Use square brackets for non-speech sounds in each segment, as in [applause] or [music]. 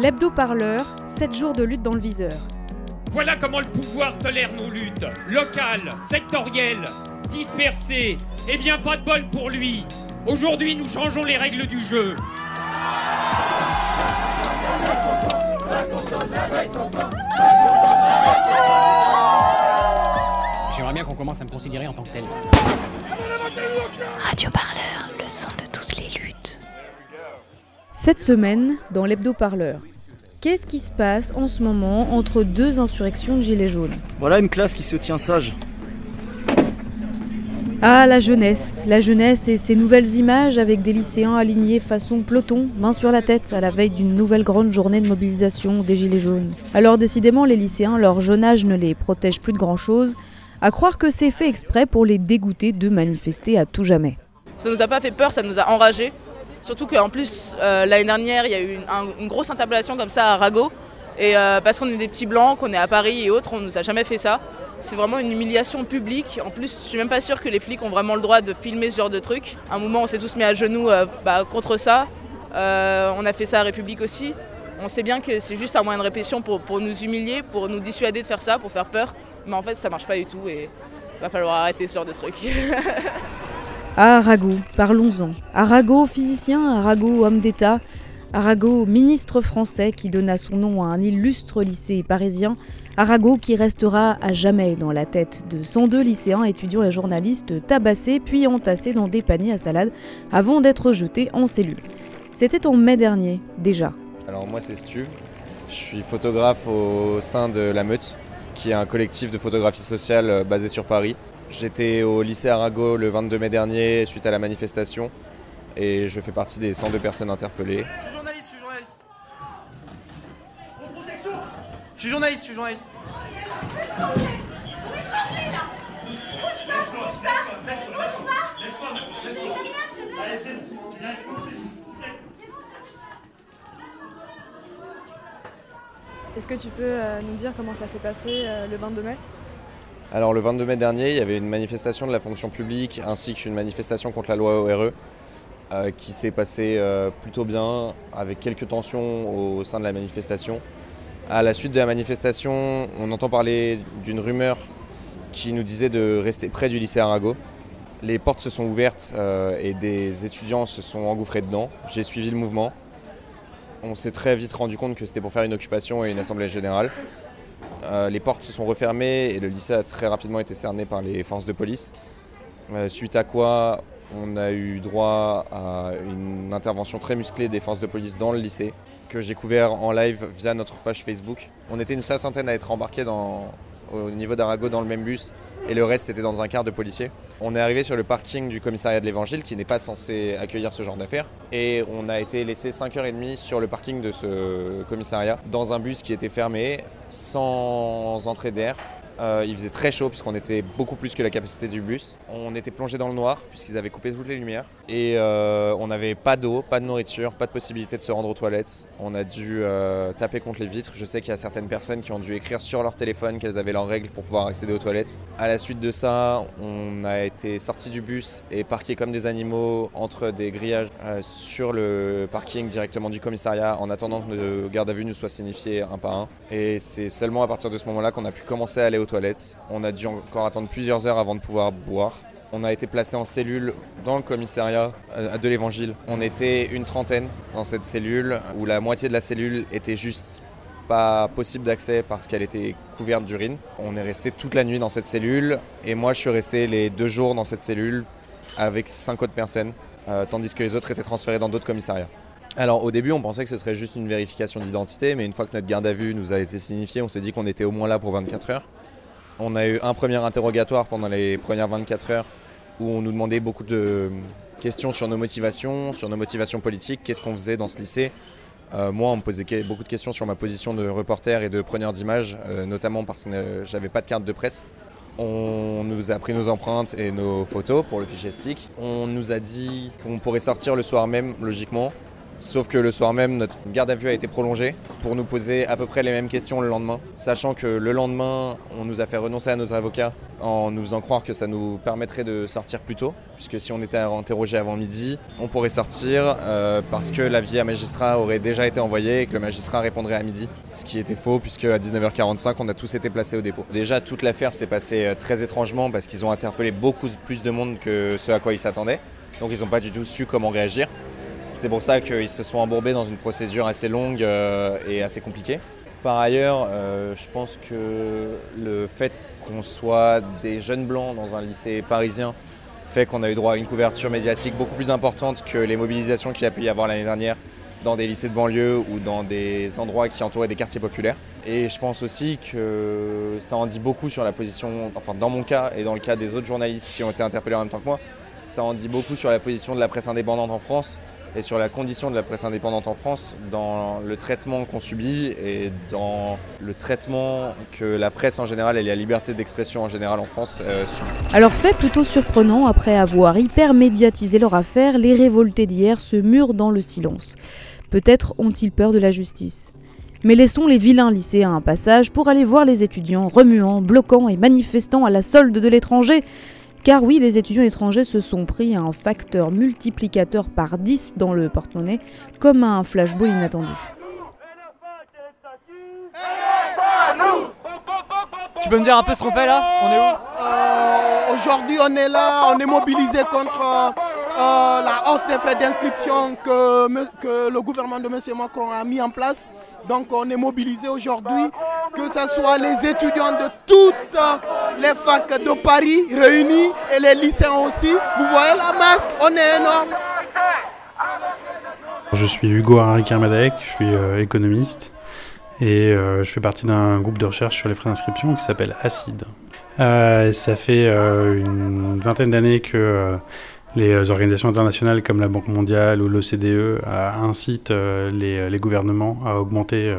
L'hebdo-parleur, 7 jours de lutte dans le viseur. Voilà comment le pouvoir tolère nos luttes. Locales, sectorielles, dispersées. Eh bien, pas de bol pour lui. Aujourd'hui, nous changeons les règles du jeu. J'aimerais bien qu'on commence à me considérer en tant que tel. Radio Parleur, le son de toutes les. Cette semaine, dans l'hebdo-parleur, qu'est-ce qui se passe en ce moment entre deux insurrections de gilets jaunes? Voilà une classe qui se tient sage. Ah, la jeunesse, la jeunesse et ces nouvelles images avec des lycéens alignés façon peloton, main sur la tête, à la veille d'une nouvelle grande journée de mobilisation des Gilets jaunes. Alors décidément, les lycéens, leur jeune âge ne les protège plus de grand-chose, à croire que c'est fait exprès pour les dégoûter de manifester à tout jamais. Ça nous a pas fait peur, ça nous a enragés. Surtout qu'en plus, euh, l'année dernière, il y a eu une, un- une grosse interpellation comme ça à Rago. Et euh, parce qu'on est des petits blancs, qu'on est à Paris et autres, on nous a jamais fait ça. C'est vraiment une humiliation publique. En plus, je suis même pas sûre que les flics ont vraiment le droit de filmer ce genre de truc. À un moment, on s'est tous mis à genoux euh, bah, contre ça. On a fait ça à République aussi. On sait bien que c'est juste un moyen de répression pour, pour nous humilier, pour nous dissuader de faire ça, pour faire peur. Mais en fait, ça marche pas du tout et va falloir arrêter ce genre de truc. [laughs] Arago, parlons-en. Arago, physicien, Arago, homme d'État, Arago, ministre français qui donna son nom à un illustre lycée parisien, Arago qui restera à jamais dans la tête de 102 lycéens, étudiants et journalistes tabassés puis entassés dans des paniers à salade avant d'être jetés en cellule. C'était en mai dernier, déjà. Alors moi c'est Stuve, je suis photographe au sein de La Meute, qui est un collectif de photographie sociale euh, basé sur Paris. J'étais au lycée Arago le 22 mai dernier suite à la manifestation et je fais partie des 102 personnes interpellées. Je suis journaliste, je suis journaliste. Je suis journaliste, je suis journaliste. Est-ce que tu peux euh, nous dire comment ça s'est passé euh, le 22 mai? Alors le 22 mai dernier, il y avait une manifestation de la fonction publique ainsi qu'une manifestation contre la loi ORE euh, qui s'est passée euh, plutôt bien avec quelques tensions au sein de la manifestation. À la suite de la manifestation, on entend parler d'une rumeur qui nous disait de rester près du lycée Arago. Les portes se sont ouvertes euh, et des étudiants se sont engouffrés dedans. J'ai suivi le mouvement. On s'est très vite rendu compte que c'était pour faire une occupation et une assemblée générale. Euh, les portes se sont refermées et le lycée a très rapidement été cerné par les forces de police. Euh, suite à quoi on a eu droit à une intervention très musclée des forces de police dans le lycée que j'ai couvert en live via notre page Facebook. On était une soixantaine à être embarqués dans, au niveau d'Arago dans le même bus et le reste était dans un quart de policiers. On est arrivé sur le parking du commissariat de l'Évangile qui n'est pas censé accueillir ce genre d'affaires et on a été laissé 5h30 sur le parking de ce commissariat dans un bus qui était fermé sans entrée d'air. Euh, il faisait très chaud puisqu'on était beaucoup plus que la capacité du bus. On était plongé dans le noir puisqu'ils avaient coupé toutes les lumières. Et euh, on n'avait pas d'eau, pas de nourriture, pas de possibilité de se rendre aux toilettes. On a dû euh, taper contre les vitres. Je sais qu'il y a certaines personnes qui ont dû écrire sur leur téléphone qu'elles avaient leurs règles pour pouvoir accéder aux toilettes. À la suite de ça, on a été sorti du bus et parqué comme des animaux entre des grillages euh, sur le parking directement du commissariat en attendant que le garde à vue nous soit signifié un par un. Et c'est seulement à partir de ce moment-là qu'on a pu commencer à aller aux toilettes. On a dû encore attendre plusieurs heures avant de pouvoir boire. On a été placé en cellule dans le commissariat euh, de l'Évangile. On était une trentaine dans cette cellule où la moitié de la cellule était juste pas possible d'accès parce qu'elle était couverte d'urine. On est resté toute la nuit dans cette cellule et moi je suis resté les deux jours dans cette cellule avec cinq autres personnes, euh, tandis que les autres étaient transférés dans d'autres commissariats. Alors au début on pensait que ce serait juste une vérification d'identité, mais une fois que notre garde à vue nous a été signifiée, on s'est dit qu'on était au moins là pour 24 heures. On a eu un premier interrogatoire pendant les premières 24 heures où on nous demandait beaucoup de questions sur nos motivations, sur nos motivations politiques, qu'est-ce qu'on faisait dans ce lycée. Euh, moi, on me posait beaucoup de questions sur ma position de reporter et de preneur d'images, euh, notamment parce que j'avais pas de carte de presse. On nous a pris nos empreintes et nos photos pour le fichier stick. On nous a dit qu'on pourrait sortir le soir même, logiquement, Sauf que le soir même, notre garde à vue a été prolongée pour nous poser à peu près les mêmes questions le lendemain, sachant que le lendemain, on nous a fait renoncer à nos avocats en nous faisant croire que ça nous permettrait de sortir plus tôt, puisque si on était interrogé avant midi, on pourrait sortir euh, parce que l'avis à magistrat aurait déjà été envoyé et que le magistrat répondrait à midi, ce qui était faux puisque à 19h45, on a tous été placés au dépôt. Déjà, toute l'affaire s'est passée euh, très étrangement parce qu'ils ont interpellé beaucoup plus de monde que ce à quoi ils s'attendaient, donc ils n'ont pas du tout su comment réagir. C'est pour ça qu'ils se sont embourbés dans une procédure assez longue euh, et assez compliquée. Par ailleurs, euh, je pense que le fait qu'on soit des jeunes blancs dans un lycée parisien fait qu'on a eu droit à une couverture médiatique beaucoup plus importante que les mobilisations qu'il a pu y avoir l'année dernière dans des lycées de banlieue ou dans des endroits qui entouraient des quartiers populaires. Et je pense aussi que ça en dit beaucoup sur la position, enfin dans mon cas et dans le cas des autres journalistes qui ont été interpellés en même temps que moi, ça en dit beaucoup sur la position de la presse indépendante en France et sur la condition de la presse indépendante en France dans le traitement qu'on subit et dans le traitement que la presse en général et la liberté d'expression en général en France euh, subit. Alors fait plutôt surprenant, après avoir hyper médiatisé leur affaire, les révoltés d'hier se murent dans le silence. Peut-être ont-ils peur de la justice. Mais laissons les vilains lycéens un passage pour aller voir les étudiants remuant, bloquant et manifestant à la solde de l'étranger. Car oui, les étudiants étrangers se sont pris un facteur multiplicateur par 10 dans le porte-monnaie, comme un flashball inattendu. Tu peux me dire un peu ce qu'on fait là? On est où? Euh, Aujourd'hui, on est là, on est mobilisé contre euh, la hausse des frais d'inscription que, que le gouvernement de M. Macron a mis en place. Donc, on est mobilisé aujourd'hui, que ce soit les étudiants de toutes les facs de Paris réunis et les lycéens aussi. Vous voyez la masse, on est énorme. Je suis Hugo Harry-Kermadec, je suis euh, économiste et euh, je fais partie d'un groupe de recherche sur les frais d'inscription qui s'appelle ACID. Euh, ça fait euh, une vingtaine d'années que euh, les organisations internationales comme la Banque mondiale ou l'OCDE euh, incitent euh, les, gouvernements à augmenter euh,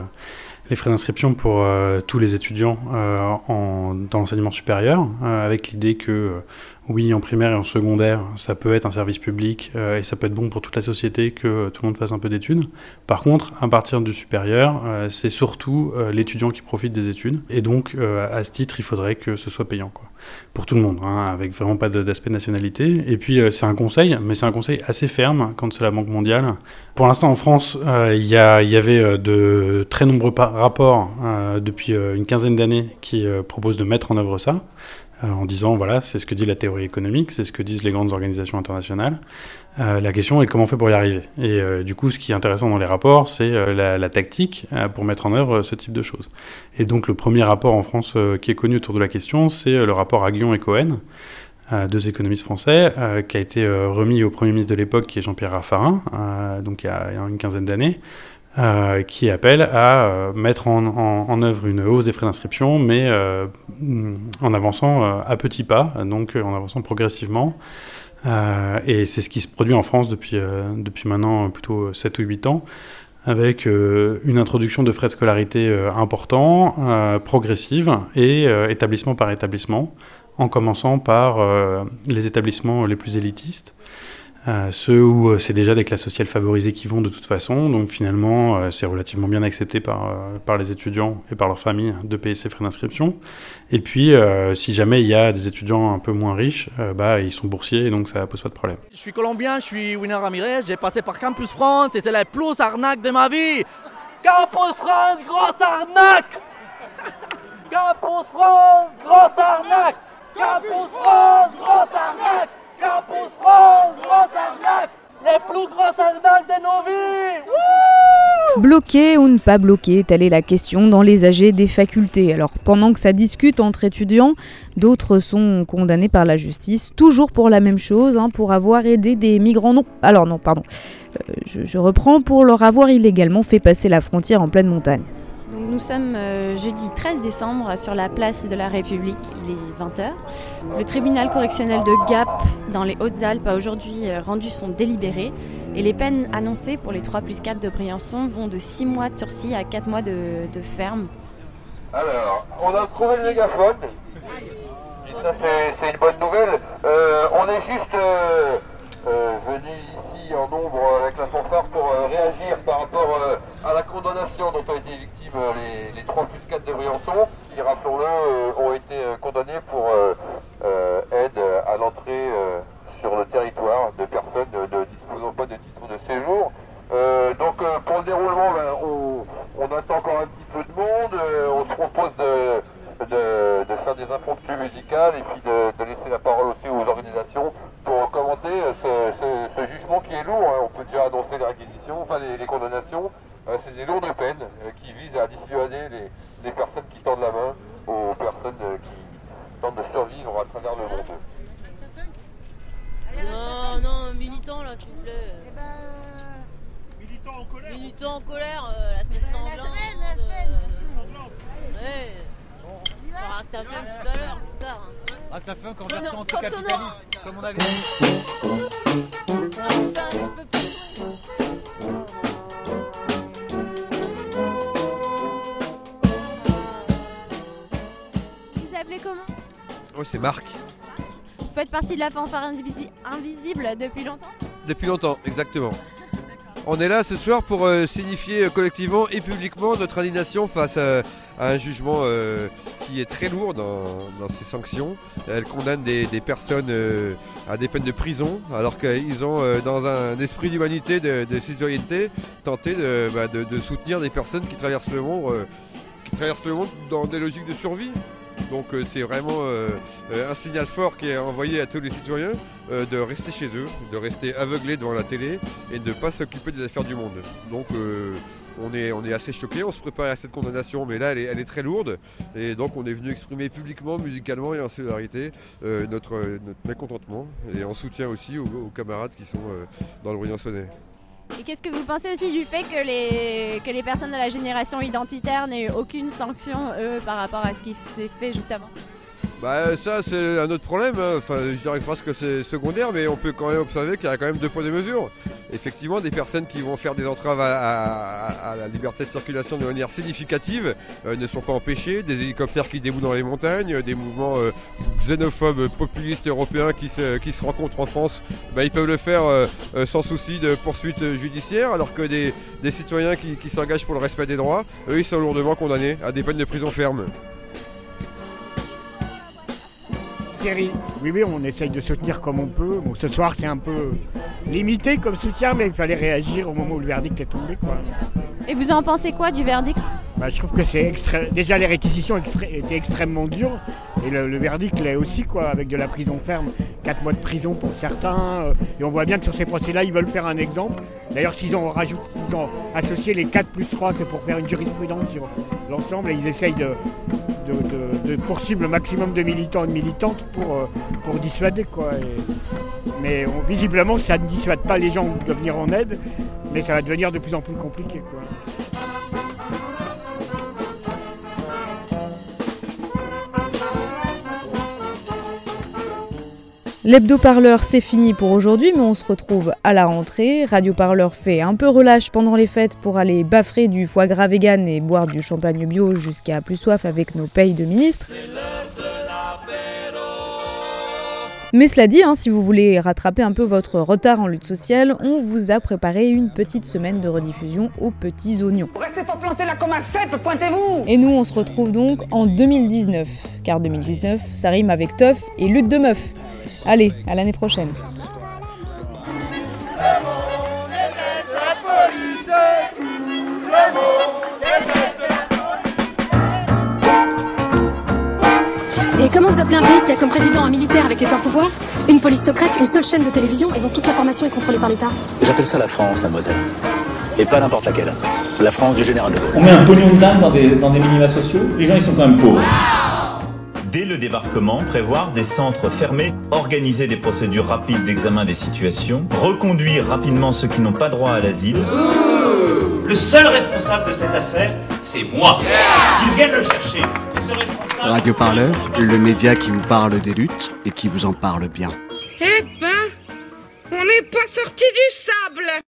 les frais d'inscription pour euh, tous les étudiants euh, en, dans l'enseignement supérieur, euh, avec l'idée que oui, en primaire et en secondaire, ça peut être un service public euh, et ça peut être bon pour toute la société que euh, tout le monde fasse un peu d'études. Par contre, à partir du supérieur, euh, c'est surtout l'étudiant qui profite des études. Et donc, à ce titre, il faudrait que ce soit payant, quoi. Pour tout le monde, hein, avec vraiment pas d'aspect nationalité. Et puis, c'est un conseil, mais c'est un conseil assez ferme quand c'est la Banque mondiale. Pour l'instant, en France, il y, avait de très nombreux rapports depuis une quinzaine d'années qui proposent de mettre en œuvre ça en disant voilà, c'est ce que dit la théorie économique, c'est ce que disent les grandes organisations internationales. Euh, la question est comment on fait pour y arriver. Et euh, du coup, ce qui est intéressant dans les rapports, c'est euh, la, tactique euh, pour mettre en œuvre euh, ce type de choses. Et donc, le premier rapport en France euh, qui est connu autour de la question, c'est euh, le rapport Aguillon et Cohen, euh, deux économistes français, euh, qui a été euh, remis au Premier ministre de l'époque, qui est Jean-Pierre Raffarin, euh, donc il y a une quinzaine d'années, euh, qui appelle à euh, mettre en, œuvre une hausse des frais d'inscription, mais euh, mm, en avançant à petits pas, donc en avançant progressivement. Et c'est ce qui se produit en France depuis, depuis maintenant plutôt 7 ou 8 ans, avec une introduction de frais de scolarité importants, progressive et établissement par établissement, en commençant par les établissements les plus élitistes. Euh, ceux où euh, c'est déjà des classes sociales favorisées qui vont de toute façon, donc finalement euh, c'est relativement bien accepté par, par les étudiants et par leurs familles de payer ces frais d'inscription. Et puis si jamais il y a des étudiants un peu moins riches, bah, ils sont boursiers et donc ça pose pas de problème. Je suis colombien, je suis Winner Ramirez, j'ai passé par Campus France et c'est la plus arnaque de ma vie. Campus France, grosse arnaque Campus France, grosse arnaque Campus France, grosse arnaque Grosse arnaque Les plus grosses arnaques de nos vies Bloquer ou ne pas bloquer, telle est la question dans les AG des facultés. Alors pendant que ça discute entre étudiants, d'autres sont condamnés par la justice, toujours pour la même chose, hein, pour avoir aidé des migrants. Non, alors non, pardon. Euh, je reprends, pour leur avoir illégalement fait passer la frontière en pleine montagne. Nous sommes euh, jeudi 13 décembre sur la place de la République, il est 20h. Le tribunal correctionnel de Gap dans les Hautes-Alpes a aujourd'hui euh, rendu son délibéré et les peines annoncées pour les 3 plus 4 de Briançon vont de 6 mois de sursis à 4 mois de, ferme. Alors, on a trouvé le mégaphone. Et ça, c'est- une bonne nouvelle. Euh, on est juste venu ici en nombre avec la fanfare pour réagir par rapport à la condamnation dont ont été victimes les, les 3 plus 4 de Briançon, qui, rappelons-le, ont été condamnés pour aide à l'entrée sur le territoire de personnes ne disposant pas de titre de séjour. donc pour le déroulement, ben, on, attend encore un petit peu de monde, on se propose de, de, faire des impromptus musicales et puis de, laisser la parole aussi aux organisations pour commenter ce, jugement qui est lourd. Hein. On peut déjà annoncer les réquisitions, enfin les, condamnations. Euh, c'est des lourdes peines euh, qui visent à dissuader les, personnes qui tendent la main aux personnes euh, qui tentent de survivre à travers le monde. Non, non, militant là, s'il vous plaît. Eh ben... Militant en colère Militant en colère, la semaine sanglante. La semaine, la semaine. Ouais. Ah, c'était un film tout à l'heure, plus tard. Hein. Ah, ça fait en version anticapitaliste, comme on avait dit. Vous appelez comment? Oh, c'est Marc. Vous faites partie de la fanfare invisible depuis longtemps? Depuis longtemps, exactement. On est là ce soir pour euh, signifier euh, collectivement et publiquement notre indignation face à, un jugement euh, qui est très lourd dans, ses sanctions. Elle condamne des, personnes à des peines de prison, alors qu'ils ont, dans un esprit d'humanité, de, citoyenneté, tenté bah, de, soutenir des personnes qui traversent le monde, qui traversent le monde dans des logiques de survie. Donc euh, c'est vraiment euh, euh, un signal fort qui est envoyé à tous les citoyens de rester chez eux, de rester aveuglés devant la télé et de ne pas s'occuper des affaires du monde. Donc on est, on est assez choqués, on se prépare à cette condamnation, mais là elle est, très lourde. Et donc on est venu exprimer publiquement, musicalement et en solidarité notre, mécontentement et en soutien aussi aux, camarades qui sont dans le Briançonnais. Et qu'est-ce que vous pensez aussi du fait que les, personnes de la génération identitaire n'aient aucune sanction, eux, par rapport à ce qui s'est fait juste avant bah ça c'est un autre problème, hein. enfin je dirais presque que c'est secondaire mais on peut quand même observer qu'il y a quand même deux poids deux mesures. Effectivement des personnes qui vont faire des entraves à, la liberté de circulation de manière significative euh, ne sont pas empêchées, des hélicoptères qui déboutent dans les montagnes, des mouvements euh, xénophobes populistes européens qui se, qui se rencontrent en France, bah, ils peuvent le faire euh, sans souci de poursuite judiciaire alors que des, citoyens qui, qui s'engagent pour le respect des droits, eux ils sont lourdement condamnés à des peines de prison ferme. Oui, oui, on essaye de soutenir comme on peut. Bon, ce soir, c'est un peu limité comme soutien, mais il fallait réagir au moment où le verdict est tombé. Quoi. Et vous en pensez quoi du verdict? Bah, Je trouve que c'est déjà les réquisitions étaient extrêmement dures, et le, verdict l'est aussi, quoi, avec de la prison ferme, 4 mois de prison pour certains. Euh, et on voit bien que sur ces procès-là, ils veulent faire un exemple. D'ailleurs, s'ils ont, ils ont associé les 4 plus 3, c'est pour faire une jurisprudence sur l'ensemble, et ils essayent de, de, poursuivre le maximum de militants et de militantes pour, euh, pour dissuader. Quoi. mais visiblement, ça ne dissuade pas les gens de venir en aide, mais ça va devenir de plus en plus compliqué. Quoi. L'hebdo-parleur, c'est fini pour aujourd'hui, mais on se retrouve à la rentrée. Radio Parleur fait un peu relâche pendant les fêtes pour aller baffrer du foie gras vegan et boire du champagne bio jusqu'à plus soif avec nos payes de ministres. Mais cela dit, hein, si vous voulez rattraper un peu votre retard en lutte sociale, on vous a préparé une petite semaine de rediffusion aux petits oignons. Restez pas planté là comme un cèpe, pointez-vous Et nous, on se retrouve donc en 2019, car 2019, ça rime avec teuf et lutte de meuf. Allez, à l'année prochaine. Et comment vous appelez un pays qui a comme président un militaire avec les pleins pouvoirs, une police secrète, une seule chaîne de télévision et dont toute l'information est contrôlée par l'État J'appelle ça la France, mademoiselle. Et pas n'importe laquelle. La France du général de Gaulle. On met un pognon de dingue dans des, dans des minima sociaux, les gens ils sont quand même pauvres dès le débarquement, prévoir des centres fermés, organiser des procédures rapides d'examen des situations, reconduire rapidement ceux qui n'ont pas droit à l'asile. Le seul responsable de cette affaire, c'est moi. Qu'ils viennent le chercher. Radio Parleur, le média qui vous parle des luttes et qui vous en parle bien. Eh ben, on n'est pas sorti du sable